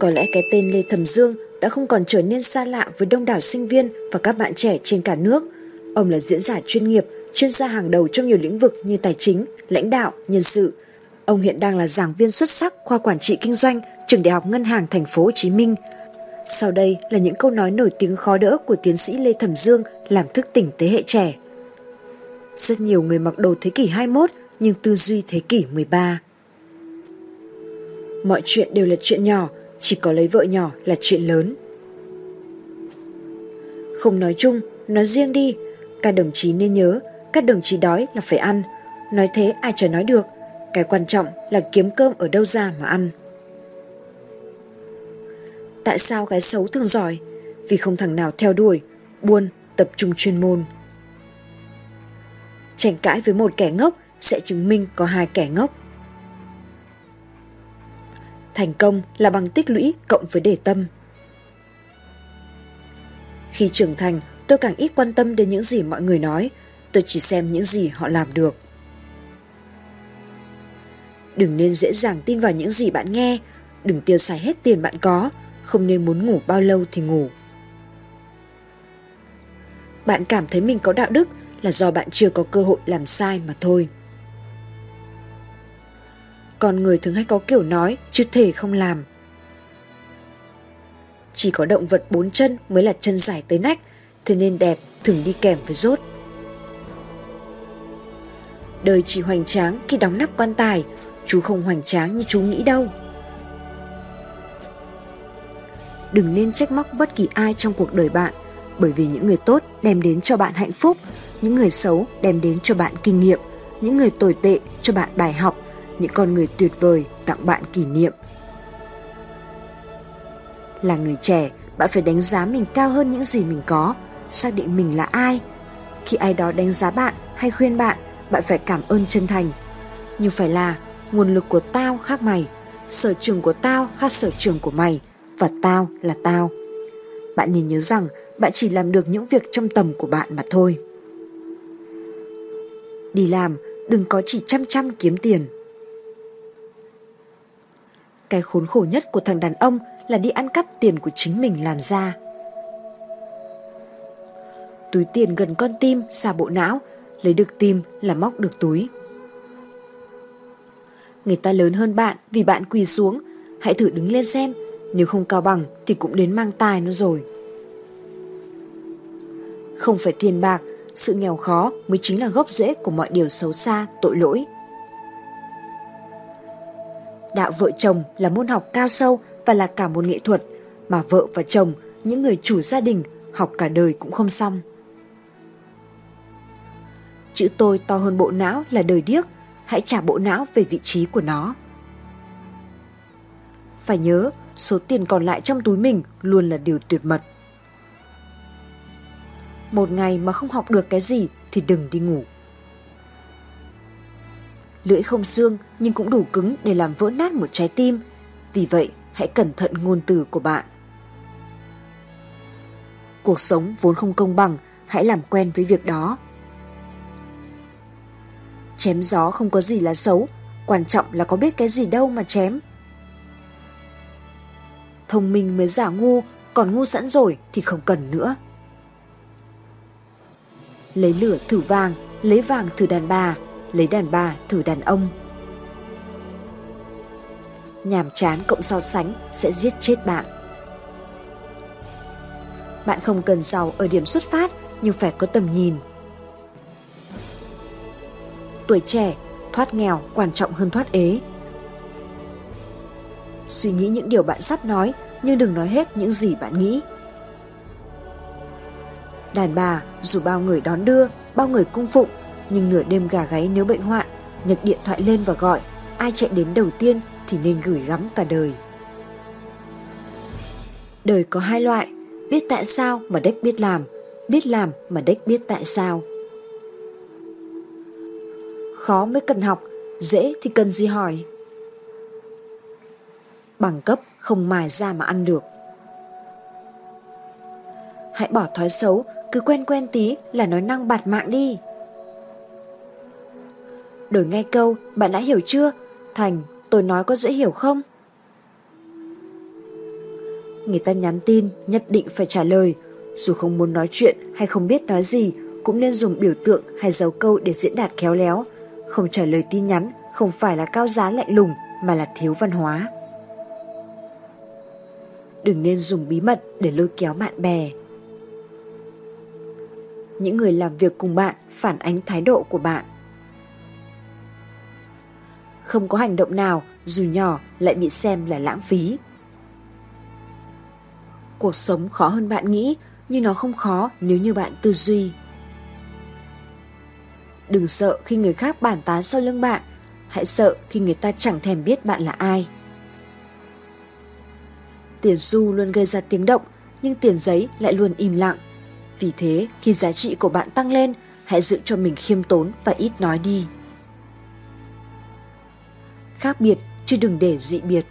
Có lẽ cái tên Lê Thẩm Dương đã không còn trở nên xa lạ với đông đảo sinh viên và các bạn trẻ trên cả nước. Ông là diễn giả chuyên nghiệp, chuyên gia hàng đầu trong nhiều lĩnh vực như tài chính, lãnh đạo, nhân sự. Ông hiện đang là giảng viên xuất sắc khoa quản trị kinh doanh trường Đại học Ngân hàng Thành phố Hồ Chí Minh. Sau đây là những câu nói nổi tiếng khó đỡ của tiến sĩ Lê Thẩm Dương làm thức tỉnh thế hệ trẻ. Rất nhiều người mặc đồ thế kỷ 21 nhưng tư duy thế kỷ 13. Mọi chuyện đều là chuyện nhỏ, chỉ có lấy vợ nhỏ là chuyện lớn. Không nói chung, nói riêng đi, các đồng chí nên nhớ, các đồng chí đói là phải ăn, nói thế ai chả nói được, cái quan trọng là kiếm cơm ở đâu ra mà ăn. Tại sao gái xấu thường giỏi? Vì không thằng nào theo đuổi, buôn, tập trung chuyên môn. Tranh cãi với một kẻ ngốc sẽ chứng minh có hai kẻ ngốc. Thành công là bằng tích lũy cộng với đề tâm. Khi trưởng thành, tôi càng ít quan tâm đến những gì mọi người nói, tôi chỉ xem những gì họ làm được. Đừng nên dễ dàng tin vào những gì bạn nghe, đừng tiêu xài hết tiền bạn có, không nên muốn ngủ bao lâu thì ngủ. Bạn cảm thấy mình có đạo đức là do bạn chưa có cơ hội làm sai mà thôi. Con người thường hay có kiểu nói chứ thể không làm. Chỉ có động vật bốn chân mới là chân dài tới nách, thế nên đẹp thường đi kèm với rốt. Đời chỉ hoành tráng khi đóng nắp quan tài, chú không hoành tráng như chú nghĩ đâu. Đừng nên trách móc bất kỳ ai trong cuộc đời bạn, bởi vì những người tốt đem đến cho bạn hạnh phúc, những người xấu đem đến cho bạn kinh nghiệm, những người tồi tệ cho bạn bài học, những con người tuyệt vời tặng bạn kỷ niệm. Là người trẻ, bạn phải đánh giá mình cao hơn những gì mình có, xác định mình là ai. Khi ai đó đánh giá bạn hay khuyên bạn, bạn phải cảm ơn chân thành. Nhưng phải là nguồn lực của tao khác mày, sở trường của tao khác sở trường của mày và tao là tao. Bạn nên nhớ rằng bạn chỉ làm được những việc trong tầm của bạn mà thôi. Đi làm, đừng có chỉ chăm chăm kiếm tiền. Cái khốn khổ nhất của thằng đàn ông là đi ăn cắp tiền của chính mình làm ra. Túi tiền gần con tim xa bộ não, lấy được tim là móc được túi. Người ta lớn hơn bạn vì bạn quỳ xuống, hãy thử đứng lên xem, nếu không cao bằng thì cũng đến mang tài nó rồi. Không phải tiền bạc, sự nghèo khó mới chính là gốc rễ của mọi điều xấu xa, tội lỗi. Đạo vợ chồng là môn học cao sâu và là cả một nghệ thuật mà vợ và chồng, những người chủ gia đình học cả đời cũng không xong. Chữ tôi to hơn bộ não là đời điếc, hãy trả bộ não về vị trí của nó. Phải nhớ, số tiền còn lại trong túi mình luôn là điều tuyệt mật. Một ngày mà không học được cái gì thì đừng đi ngủ. Lưỡi không xương nhưng cũng đủ cứng để làm vỡ nát một trái tim. Vì vậy, hãy cẩn thận ngôn từ của bạn. Cuộc sống vốn không công bằng, hãy làm quen với việc đó. Chém gió không có gì là xấu, quan trọng là có biết cái gì đâu mà chém. Thông minh mới giả ngu, còn ngu sẵn rồi thì không cần nữa. Lấy lửa thử vàng, lấy vàng thử đàn bà, lấy đàn bà thử đàn ông. Nhàm chán cộng so sánh sẽ giết chết bạn. Bạn không cần giàu ở điểm xuất phát nhưng phải có tầm nhìn. Tuổi trẻ, thoát nghèo quan trọng hơn thoát ế. Suy nghĩ những điều bạn sắp nói nhưng đừng nói hết những gì bạn nghĩ. Đàn bà dù bao người đón đưa, bao người cung phụng nhưng nửa đêm gà gáy nếu bệnh hoạn, nhấc điện thoại lên và gọi, ai chạy đến đầu tiên thì nên gửi gắm cả đời. Đời có hai loại, biết tại sao mà đếch biết làm, biết làm mà đếch biết tại sao. Khó mới cần học, dễ thì cần gì hỏi. Bằng cấp không mài ra mà ăn được. Hãy bỏ thói xấu, cứ quen quen tí là nói năng bạt mạng đi. Đổi ngay câu, bạn đã hiểu chưa? Thành, tôi nói có dễ hiểu không? người ta nhắn tin nhất định phải trả lời. Dù không muốn nói chuyện hay không biết nói gì, cũng nên dùng biểu tượng hay dấu câu để diễn đạt khéo léo. Không trả lời tin nhắn không phải là cao giá lạnh lùng mà là thiếu văn hóa. Đừng nên dùng bí mật để lôi kéo bạn bè. Những người làm việc cùng bạn phản ánh thái độ của bạn. Không có hành động nào dù nhỏ lại bị xem là lãng phí. Cuộc sống khó hơn bạn nghĩ, nhưng nó không khó nếu như bạn tư duy. Đừng sợ khi người khác bàn tán sau lưng bạn, hãy sợ khi người ta chẳng thèm biết bạn là ai. Tiền xu luôn gây ra tiếng động, nhưng tiền giấy lại luôn im lặng. Vì thế, khi giá trị của bạn tăng lên, hãy giữ cho mình khiêm tốn và ít nói đi. Khác biệt chứ đừng để dị biệt.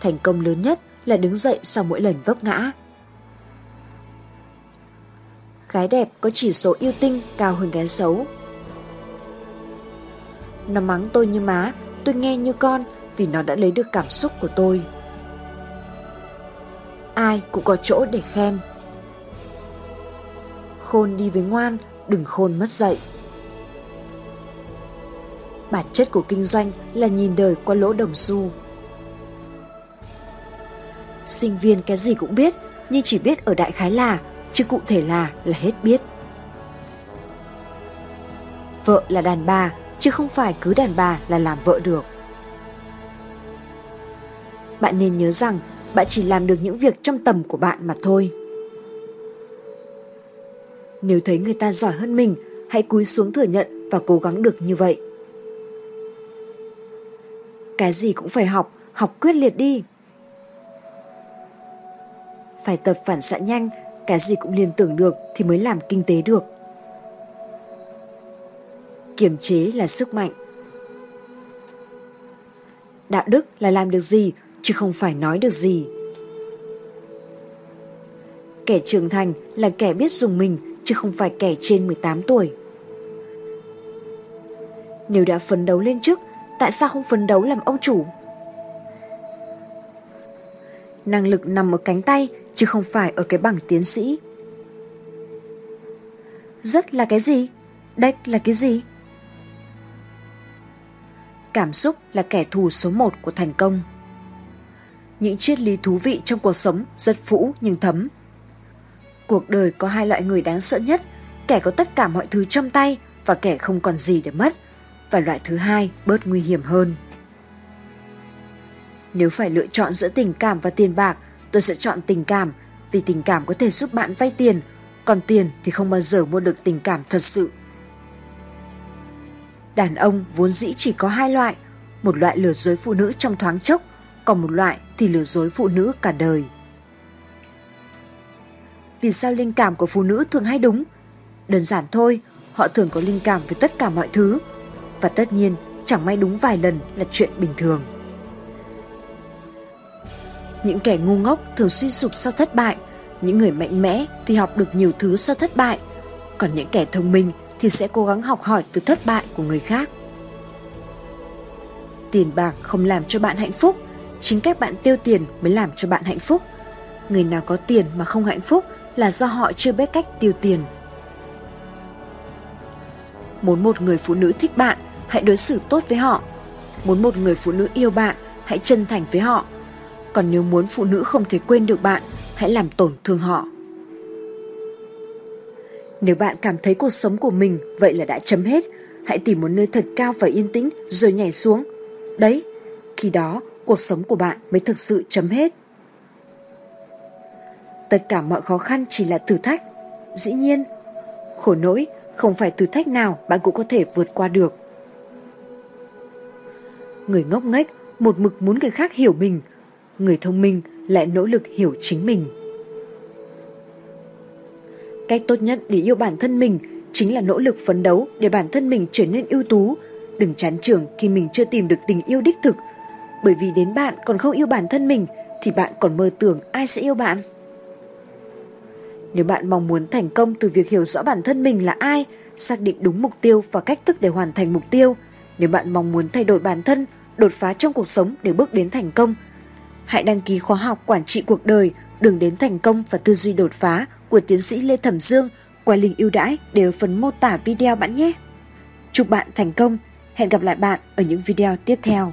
Thành công lớn nhất là đứng dậy sau mỗi lần vấp ngã. Gái đẹp có chỉ số yêu tinh cao hơn gái xấu. Nó mắng tôi như má, tôi nghe như con vì nó đã lấy được cảm xúc của tôi. Ai cũng có chỗ để khen. Khôn đi với ngoan, đừng khôn mất dậy. Bản chất của kinh doanh là nhìn đời qua lỗ đồng xu. Sinh viên cái gì cũng biết, nhưng chỉ biết ở đại khái là, chứ cụ thể là là hết biết. Vợ là đàn bà, chứ không phải cứ đàn bà là làm vợ được. Bạn nên nhớ rằng bạn chỉ làm được những việc trong tầm của bạn mà thôi. Nếu thấy người ta giỏi hơn mình, hãy cúi xuống thừa nhận và cố gắng được như vậy. Cái gì cũng phải học, học quyết liệt đi. Phải tập phản xạ nhanh, cái gì cũng liên tưởng được thì mới làm kinh tế được. Kiềm chế là sức mạnh. Đạo đức là làm được gì chứ không phải nói được gì. Kẻ trưởng thành là kẻ biết dùng mình chứ không phải kẻ trên 18 tuổi. Nếu đã phấn đấu lên trước tại sao không phấn đấu làm ông chủ? Năng lực nằm ở cánh tay chứ không phải ở cái bằng tiến sĩ. Rất là cái gì? Đếch là cái gì? Cảm xúc là kẻ thù số một của thành công. Những triết lý thú vị trong cuộc sống rất phũ nhưng thấm. Cuộc đời có hai loại người đáng sợ nhất, kẻ có tất cả mọi thứ trong tay và kẻ không còn gì để mất và loại thứ hai bớt nguy hiểm hơn. Nếu phải lựa chọn giữa tình cảm và tiền bạc, tôi sẽ chọn tình cảm vì tình cảm có thể giúp bạn vay tiền, còn tiền thì không bao giờ mua được tình cảm thật sự. Đàn ông vốn dĩ chỉ có hai loại, một loại lừa dối phụ nữ trong thoáng chốc, còn một loại thì lừa dối phụ nữ cả đời. Vì sao linh cảm của phụ nữ thường hay đúng? Đơn giản thôi, họ thường có linh cảm với tất cả mọi thứ, và tất nhiên chẳng may đúng vài lần là chuyện bình thường. Những kẻ ngu ngốc thường suy sụp sau thất bại, những người mạnh mẽ thì học được nhiều thứ sau thất bại, còn những kẻ thông minh thì sẽ cố gắng học hỏi từ thất bại của người khác. Tiền bạc không làm cho bạn hạnh phúc, chính cách bạn tiêu tiền mới làm cho bạn hạnh phúc. Người nào có tiền mà không hạnh phúc là do họ chưa biết cách tiêu tiền. Muốn một người phụ nữ thích bạn hãy đối xử tốt với họ. Muốn một người phụ nữ yêu bạn, hãy chân thành với họ. Còn nếu muốn phụ nữ không thể quên được bạn, hãy làm tổn thương họ. Nếu bạn cảm thấy cuộc sống của mình vậy là đã chấm hết, hãy tìm một nơi thật cao và yên tĩnh rồi nhảy xuống. Đấy, khi đó cuộc sống của bạn mới thực sự chấm hết. Tất cả mọi khó khăn chỉ là thử thách. Dĩ nhiên, khổ nỗi không phải thử thách nào bạn cũng có thể vượt qua được người ngốc nghếch một mực muốn người khác hiểu mình, người thông minh lại nỗ lực hiểu chính mình. Cách tốt nhất để yêu bản thân mình chính là nỗ lực phấn đấu để bản thân mình trở nên ưu tú, đừng chán trường khi mình chưa tìm được tình yêu đích thực. Bởi vì đến bạn còn không yêu bản thân mình thì bạn còn mơ tưởng ai sẽ yêu bạn. Nếu bạn mong muốn thành công từ việc hiểu rõ bản thân mình là ai, xác định đúng mục tiêu và cách thức để hoàn thành mục tiêu, nếu bạn mong muốn thay đổi bản thân đột phá trong cuộc sống để bước đến thành công. hãy đăng ký khóa học quản trị cuộc đời, đường đến thành công và tư duy đột phá của tiến sĩ Lê Thẩm Dương qua link ưu đãi đều phần mô tả video bạn nhé. Chúc bạn thành công, hẹn gặp lại bạn ở những video tiếp theo.